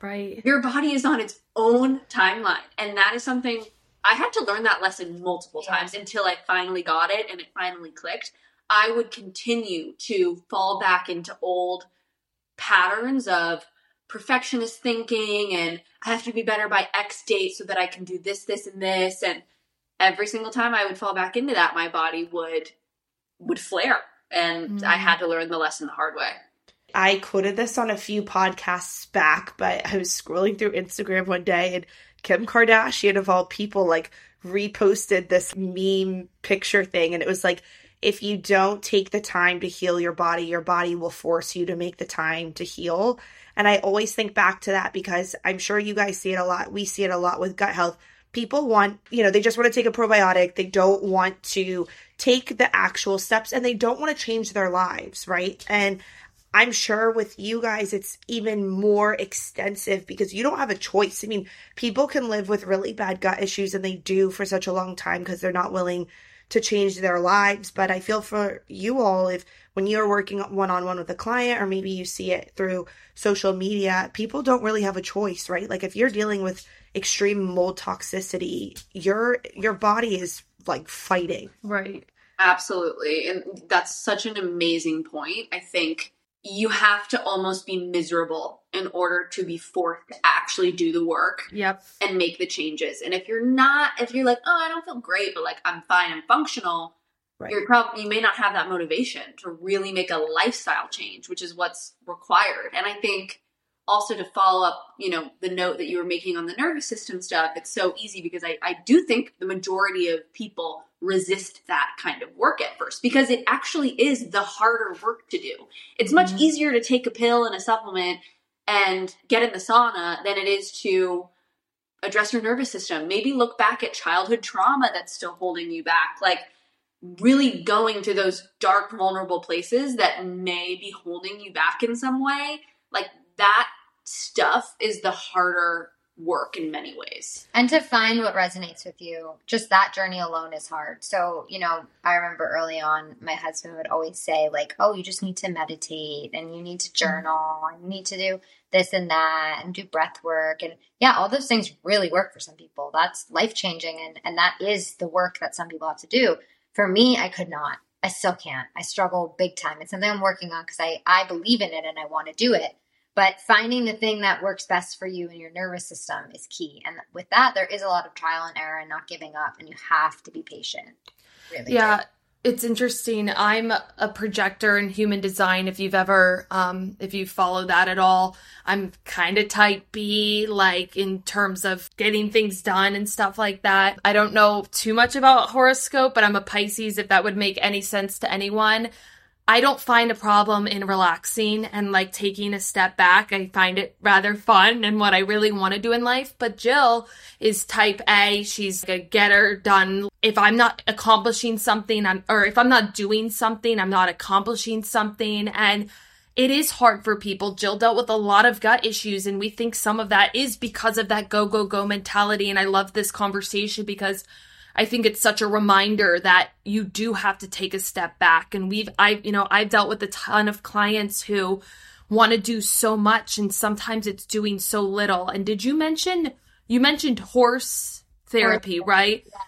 right, your body is on its own timeline, and that is something I had to learn that lesson multiple yeah. times until I finally got it and it finally clicked. I would continue to fall back into old patterns of perfectionist thinking and I have to be better by X date so that I can do this, this, and this. And every single time I would fall back into that, my body would would flare. And mm. I had to learn the lesson the hard way. I quoted this on a few podcasts back, but I was scrolling through Instagram one day and Kim Kardashian of all people like reposted this meme picture thing and it was like if you don't take the time to heal your body, your body will force you to make the time to heal. And I always think back to that because I'm sure you guys see it a lot. We see it a lot with gut health. People want, you know, they just want to take a probiotic. They don't want to take the actual steps and they don't want to change their lives, right? And I'm sure with you guys, it's even more extensive because you don't have a choice. I mean, people can live with really bad gut issues and they do for such a long time because they're not willing to change their lives. But I feel for you all, if when you're working one on one with a client, or maybe you see it through social media, people don't really have a choice, right? Like if you're dealing with extreme mold toxicity, your your body is like fighting. Right. Absolutely. And that's such an amazing point. I think you have to almost be miserable in order to be forced to actually do the work yep. and make the changes. And if you're not if you're like oh i don't feel great but like i'm fine i'm functional right. you're probably you may not have that motivation to really make a lifestyle change which is what's required. And i think also to follow up you know the note that you were making on the nervous system stuff it's so easy because i, I do think the majority of people resist that kind of work at first because it actually is the harder work to do. It's much mm-hmm. easier to take a pill and a supplement and get in the sauna than it is to address your nervous system. Maybe look back at childhood trauma that's still holding you back. Like really going to those dark, vulnerable places that may be holding you back in some way. Like that stuff is the harder work in many ways. And to find what resonates with you, just that journey alone is hard. So, you know, I remember early on, my husband would always say, like, oh, you just need to meditate and you need to mm-hmm. journal and you need to do this and that and do breath work. And yeah, all those things really work for some people. That's life changing. And, and that is the work that some people have to do. For me, I could not. I still can't. I struggle big time. It's something I'm working on because I, I believe in it and I want to do it. But finding the thing that works best for you and your nervous system is key. And with that, there is a lot of trial and error and not giving up. And you have to be patient. Really. Yeah. Do it's interesting. I'm a projector in human design. If you've ever, um, if you follow that at all, I'm kind of type B, like in terms of getting things done and stuff like that. I don't know too much about horoscope, but I'm a Pisces, if that would make any sense to anyone. I don't find a problem in relaxing and like taking a step back. I find it rather fun and what I really want to do in life. But Jill is type A. She's a getter done. If I'm not accomplishing something, I'm, or if I'm not doing something, I'm not accomplishing something. And it is hard for people. Jill dealt with a lot of gut issues, and we think some of that is because of that go, go, go mentality. And I love this conversation because I think it's such a reminder that you do have to take a step back. And we've, I, you know, I've dealt with a ton of clients who want to do so much and sometimes it's doing so little. And did you mention, you mentioned horse therapy, right? Yeah.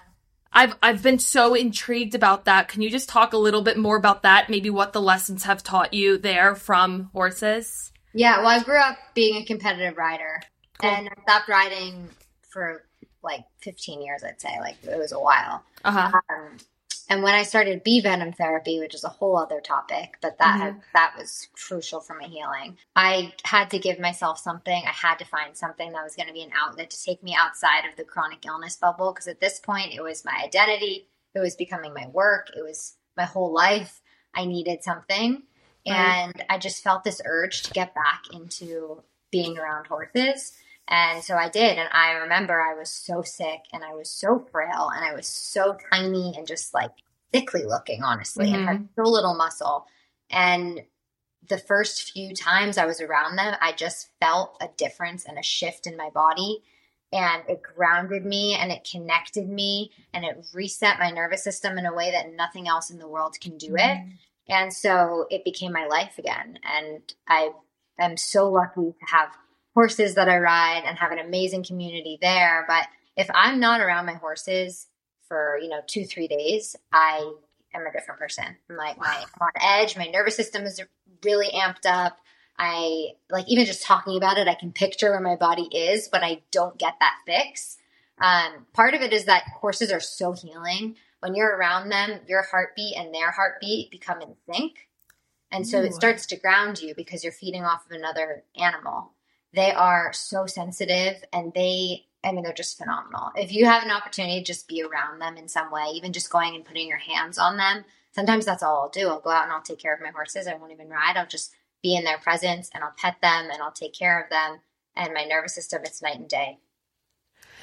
I've I've been so intrigued about that. Can you just talk a little bit more about that? Maybe what the lessons have taught you there from horses? Yeah, well, I grew up being a competitive rider, cool. and I stopped riding for like 15 years, I'd say. Like it was a while. Uh-huh. Um, and when I started bee venom therapy, which is a whole other topic, but that mm-hmm. had, that was crucial for my healing. I had to give myself something. I had to find something that was going to be an outlet to take me outside of the chronic illness bubble. Because at this point, it was my identity. It was becoming my work. It was my whole life. I needed something, right. and I just felt this urge to get back into being around horses. And so I did. And I remember I was so sick and I was so frail and I was so tiny and just like sickly looking, honestly, mm-hmm. and had so little muscle. And the first few times I was around them, I just felt a difference and a shift in my body. And it grounded me and it connected me and it reset my nervous system in a way that nothing else in the world can do it. Mm-hmm. And so it became my life again. And I am so lucky to have horses that I ride and have an amazing community there. But if I'm not around my horses for, you know, two, three days, I am a different person. I'm like, my, I'm on edge. My nervous system is really amped up. I like even just talking about it, I can picture where my body is, but I don't get that fix. Um, part of it is that horses are so healing. When you're around them, your heartbeat and their heartbeat become in sync. And so Ooh. it starts to ground you because you're feeding off of another animal. They are so sensitive and they, I mean, they're just phenomenal. If you have an opportunity to just be around them in some way, even just going and putting your hands on them, sometimes that's all I'll do. I'll go out and I'll take care of my horses. I won't even ride. I'll just be in their presence and I'll pet them and I'll take care of them. And my nervous system, it's night and day.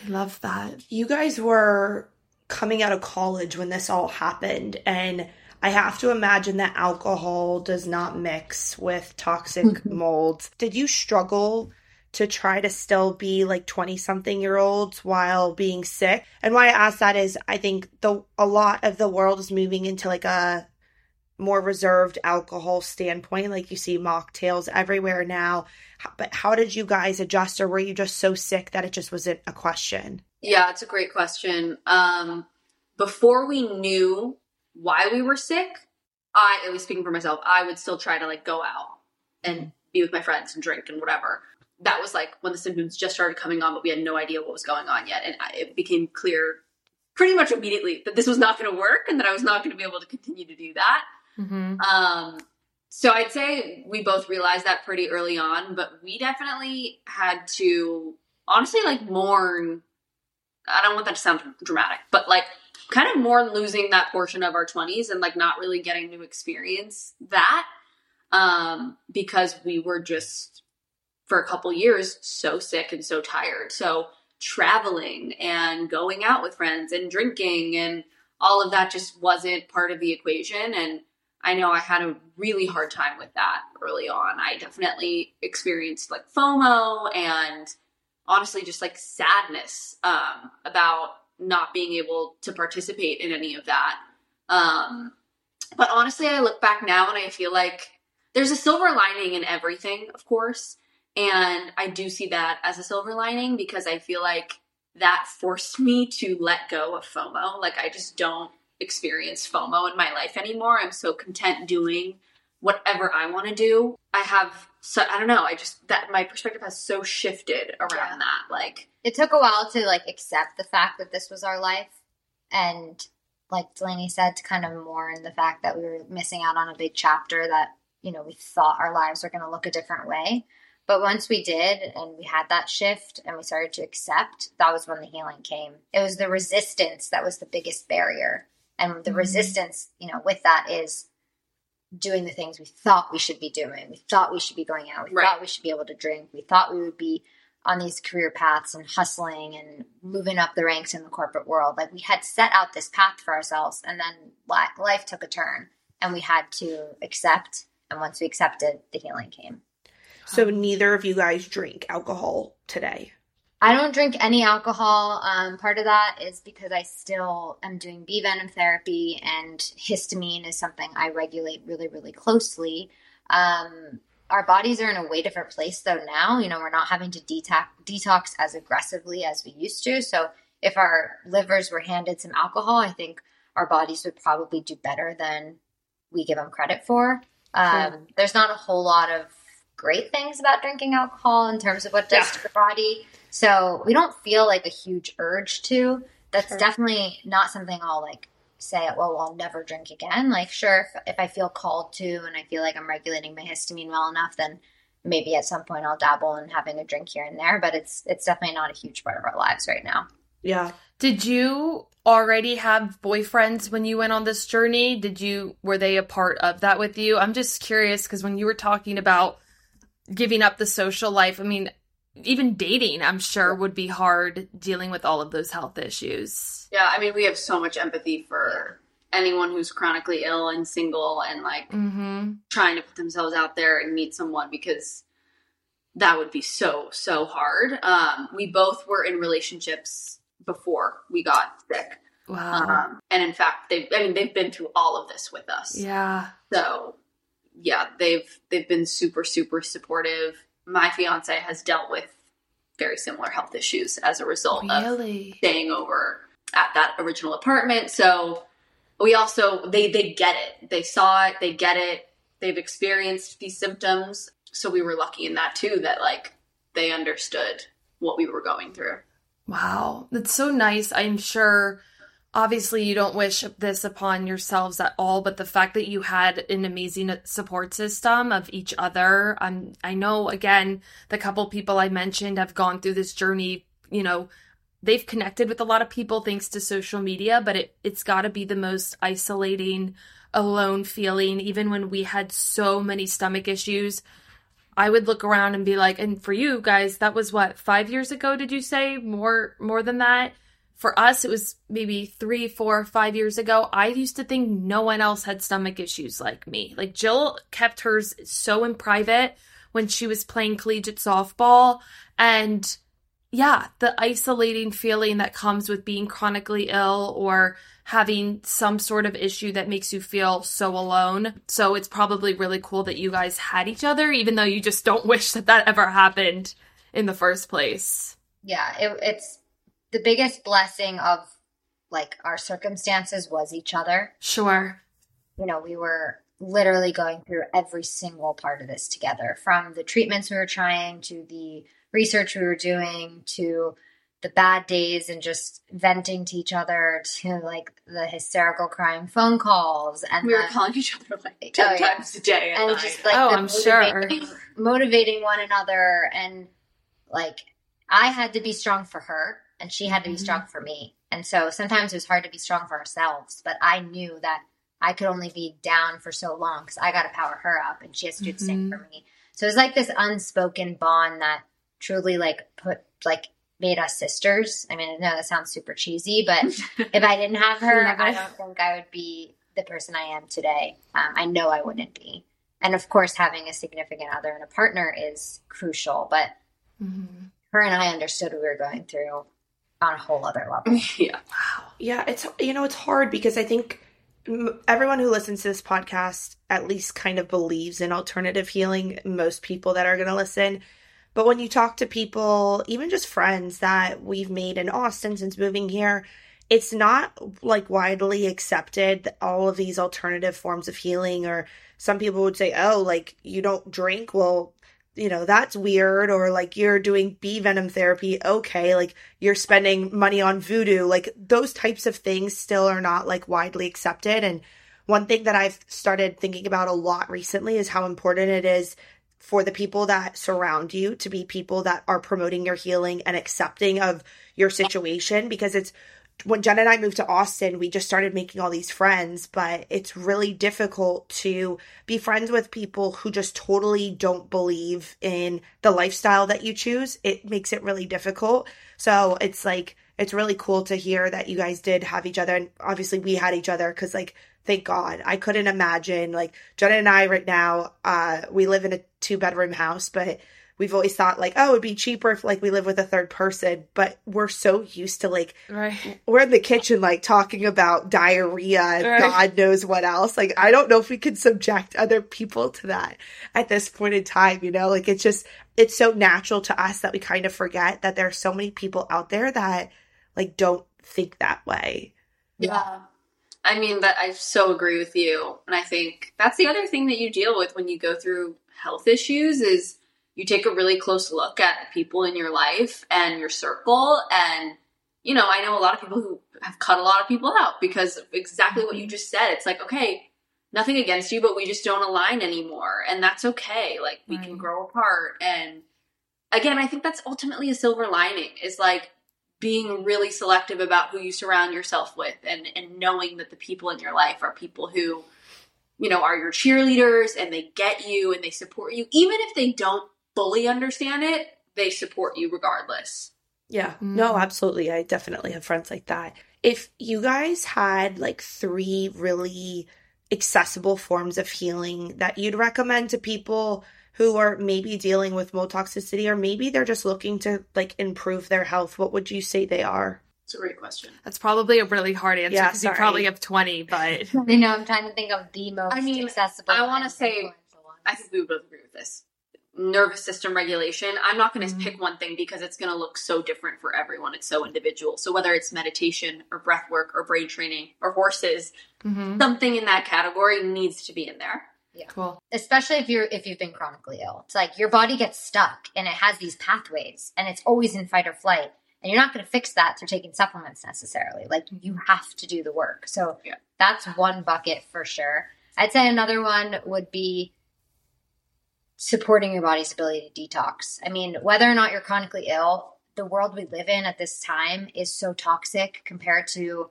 I love that. You guys were coming out of college when this all happened. And I have to imagine that alcohol does not mix with toxic molds. Did you struggle to try to still be like 20 something year olds while being sick? And why I ask that is I think the a lot of the world is moving into like a more reserved alcohol standpoint like you see mocktails everywhere now but how did you guys adjust or were you just so sick that it just wasn't a question yeah it's a great question um before we knew why we were sick, I, at least speaking for myself, I would still try to like go out and be with my friends and drink and whatever. That was like when the symptoms just started coming on, but we had no idea what was going on yet. And I, it became clear pretty much immediately that this was not going to work and that I was not going to be able to continue to do that. Mm-hmm. Um, so I'd say we both realized that pretty early on, but we definitely had to honestly like mourn. I don't want that to sound dramatic, but like kind of more losing that portion of our 20s and like not really getting to experience that um because we were just for a couple years so sick and so tired so traveling and going out with friends and drinking and all of that just wasn't part of the equation and I know I had a really hard time with that early on. I definitely experienced like FOMO and honestly just like sadness um, about not being able to participate in any of that. Um, but honestly, I look back now and I feel like there's a silver lining in everything, of course. And I do see that as a silver lining because I feel like that forced me to let go of FOMO. Like, I just don't experience FOMO in my life anymore. I'm so content doing whatever I want to do. I have so I don't know, I just that my perspective has so shifted around yeah. that. Like it took a while to like accept the fact that this was our life and like Delaney said to kind of mourn the fact that we were missing out on a big chapter that, you know, we thought our lives were going to look a different way. But once we did and we had that shift and we started to accept, that was when the healing came. It was the resistance that was the biggest barrier. And the mm-hmm. resistance, you know, with that is doing the things we thought we should be doing. We thought we should be going out. We right. thought we should be able to drink. We thought we would be on these career paths and hustling and moving up the ranks in the corporate world. Like we had set out this path for ourselves and then life took a turn and we had to accept. And once we accepted, the healing came. So neither of you guys drink alcohol today. I don't drink any alcohol. Um, part of that is because I still am doing bee venom therapy, and histamine is something I regulate really, really closely. Um, our bodies are in a way different place though now. You know, we're not having to detox, detox as aggressively as we used to. So if our livers were handed some alcohol, I think our bodies would probably do better than we give them credit for. Um, There's not a whole lot of great things about drinking alcohol in terms of what it does yeah. to the body. So we don't feel like a huge urge to. That's sure. definitely not something I'll like say, well, I'll never drink again. Like, sure, if, if I feel called to and I feel like I'm regulating my histamine well enough, then maybe at some point I'll dabble in having a drink here and there. But it's it's definitely not a huge part of our lives right now. Yeah. Did you already have boyfriends when you went on this journey? Did you were they a part of that with you? I'm just curious because when you were talking about giving up the social life, I mean, even dating, I'm sure, would be hard dealing with all of those health issues. Yeah, I mean, we have so much empathy for anyone who's chronically ill and single and like mm-hmm. trying to put themselves out there and meet someone because that would be so so hard. Um, we both were in relationships before we got sick. Wow. Um, and in fact, they I mean they've been through all of this with us. Yeah. So yeah, they've they've been super super supportive my fiance has dealt with very similar health issues as a result really? of staying over at that original apartment. So we also they they get it. They saw it, they get it. They've experienced these symptoms. So we were lucky in that too that like they understood what we were going through. Wow. That's so nice. I'm sure obviously you don't wish this upon yourselves at all but the fact that you had an amazing support system of each other um, i know again the couple people i mentioned have gone through this journey you know they've connected with a lot of people thanks to social media but it, it's got to be the most isolating alone feeling even when we had so many stomach issues I would look around and be like, and for you guys, that was what, five years ago, did you say? More more than that? For us, it was maybe three, four, five years ago. I used to think no one else had stomach issues like me. Like Jill kept hers so in private when she was playing collegiate softball. And yeah, the isolating feeling that comes with being chronically ill or having some sort of issue that makes you feel so alone. So it's probably really cool that you guys had each other, even though you just don't wish that that ever happened in the first place. Yeah, it, it's the biggest blessing of like our circumstances was each other. Sure. You know, we were literally going through every single part of this together from the treatments we were trying to the research we were doing to the bad days and just venting to each other to like the hysterical crying phone calls and we were calling each other like 10 oh, times yeah. a day and night. just like oh i'm sure motivating one another and like i had to be strong for her and she had to be mm-hmm. strong for me. And so sometimes it was hard to be strong for ourselves, but I knew that I could only be down for so long because I got to power her up and she has to do the same mm-hmm. for me. So it was like this unspoken bond that truly like put like made us sisters. I mean, I know that sounds super cheesy, but if I didn't have her, I don't think I would be the person I am today. Um, I know I wouldn't be. And of course, having a significant other and a partner is crucial, but mm-hmm. her and I understood what we were going through on a whole other level. yeah. Wow. Yeah, it's you know it's hard because I think everyone who listens to this podcast at least kind of believes in alternative healing. Most people that are going to listen, but when you talk to people, even just friends that we've made in Austin since moving here, it's not like widely accepted that all of these alternative forms of healing or some people would say, "Oh, like you don't drink, well, you know, that's weird," or like you're doing bee venom therapy, okay, like you're spending money on voodoo. Like those types of things still are not like widely accepted and one thing that I've started thinking about a lot recently is how important it is for the people that surround you to be people that are promoting your healing and accepting of your situation because it's when Jen and I moved to Austin, we just started making all these friends, but it's really difficult to be friends with people who just totally don't believe in the lifestyle that you choose. It makes it really difficult. So it's like, it's really cool to hear that you guys did have each other. And obviously, we had each other because, like, thank God. I couldn't imagine, like, Jenna and I right now, uh, we live in a two bedroom house, but we've always thought like, oh, it'd be cheaper if like we live with a third person, but we're so used to like Right. we're in the kitchen like talking about diarrhea and Right. God knows what else. Like I don't know if we could subject other people to that at this point in time, you know? Like it's just it's so natural to us that we kind of forget that there are so many people out there that like don't think that way. Yeah. I mean that I so agree with you. And I think that's the other thing that you deal with when you go through health issues is you take a really close look at the people in your life and your circle and you know, I know a lot of people who have cut a lot of people out because exactly what you mm-hmm. just said. It's like, okay, nothing against you, but we just don't align anymore. And that's okay. Like we can grow apart. And again, I think that's ultimately a silver lining is like being really selective about who you surround yourself with and, and knowing that the people in your life are people who, you know, are your cheerleaders and they get you and they support you. Even if they don't fully understand it, they support you regardless. Yeah. No, Mm. absolutely. I definitely have friends like that. If you guys had like three really accessible forms of healing that you'd recommend to people who are maybe dealing with mold toxicity or maybe they're just looking to like improve their health, what would you say they are? It's a great question. That's probably a really hard answer Yeah, because you probably have 20, but I know I'm trying to think of the most I mean, accessible. I wanna say- I think we would both agree with this. Nervous system regulation. I'm not going to Mhm. pick one thing because it's going to look so different for everyone. It's so individual. So whether it's meditation or breath work or brain training or horses, Mhm. something in that category needs to be in there. Yeah. Cool. especially if you're if you've been chronically ill. It's like your body gets stuck and it has these pathways and it's always in fight or flight. And you're not going to fix that through taking supplements necessarily. Like you have to do the work. So Yeah. that's one bucket for sure. I'd say another one would be supporting your body's ability to detox. I mean, whether or not you're chronically ill, the world we live in at this time is so toxic compared to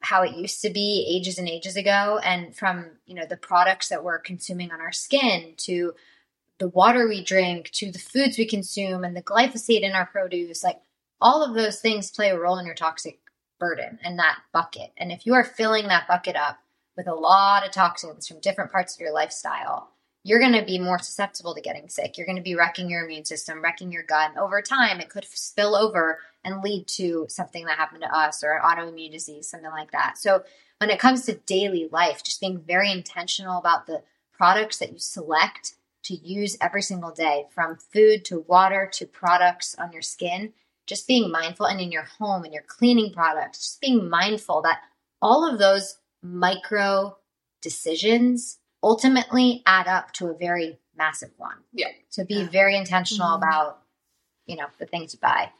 how it used to be ages and ages ago and from you know the products that we're consuming on our skin to the water we drink to the foods we consume and the glyphosate in our produce like all of those things play a role in your toxic burden and that bucket and if you are filling that bucket up with a lot of toxins from different parts of your lifestyle you're going to be more susceptible to getting sick you're going to be wrecking your immune system wrecking your gut and over time it could spill over and lead to something that happened to us or autoimmune disease, something like that. So when it comes to daily life, just being very intentional about the products that you select to use every single day, from food to water to products on your skin, just being mindful and in your home and your cleaning products, just being mindful that all of those micro decisions ultimately add up to a very massive one. Yeah. So be Yeah. very intentional Mhm. about, you know, the things you buy.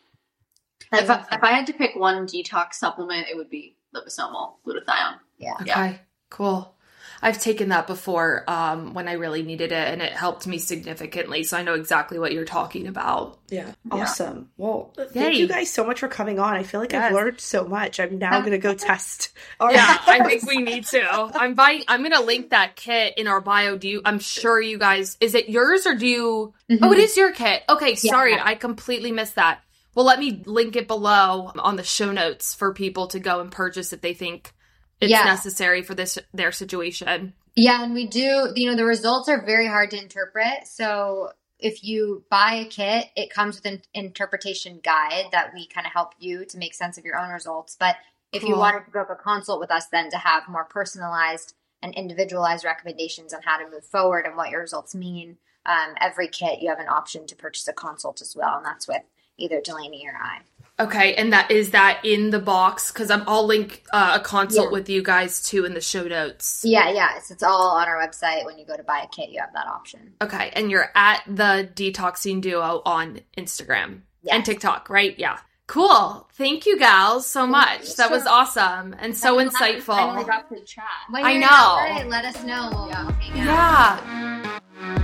If I, if I had to pick one detox supplement, it would be liposomal glutathione. yeah. Okay, Yeah. cool. I've taken that before um, when I really needed it, and it helped me significantly. So I know exactly what you're talking about. Yeah. Yeah. Awesome. Well, thank Yay. you guys so much for coming on. I feel like I've learned so much. I'm now going to go test. our- Yeah, I think we need to. I'm buying. I'm gonna link that kit in our bio. Do you? I'm sure you guys. Is it yours or do you? Oh, it is your kit. Okay, sorry, Yeah. I completely missed that. Well, let me link it below on the show notes for people to go and purchase if they think it's Yeah. necessary for this their situation. Yeah, and we do, you know, the results are very hard to interpret. So if you buy a kit, it comes with an interpretation guide that we kind of help you to make sense of your own results. But if you Cool. wanted to book a consult with us, then to have more personalized and individualized recommendations on how to move forward and what your results mean, um, every kit you have an option to purchase a consult as well, and that's with either Delaney or I. Okay, and that is that in the box because I'm I'll link uh, a consult Yeah. with you guys too in the show notes. Yeah, yeah, it's, it's all on our website. When you go to buy a kit, you have that option. Okay, and you're at the Detoxing Duo on Instagram Yes. and TikTok, right? Yeah. Cool. Thank you, gals, so much. That was awesome and so Finally insightful. got to chat. When I know. right, let us know. We'll hang. Yeah.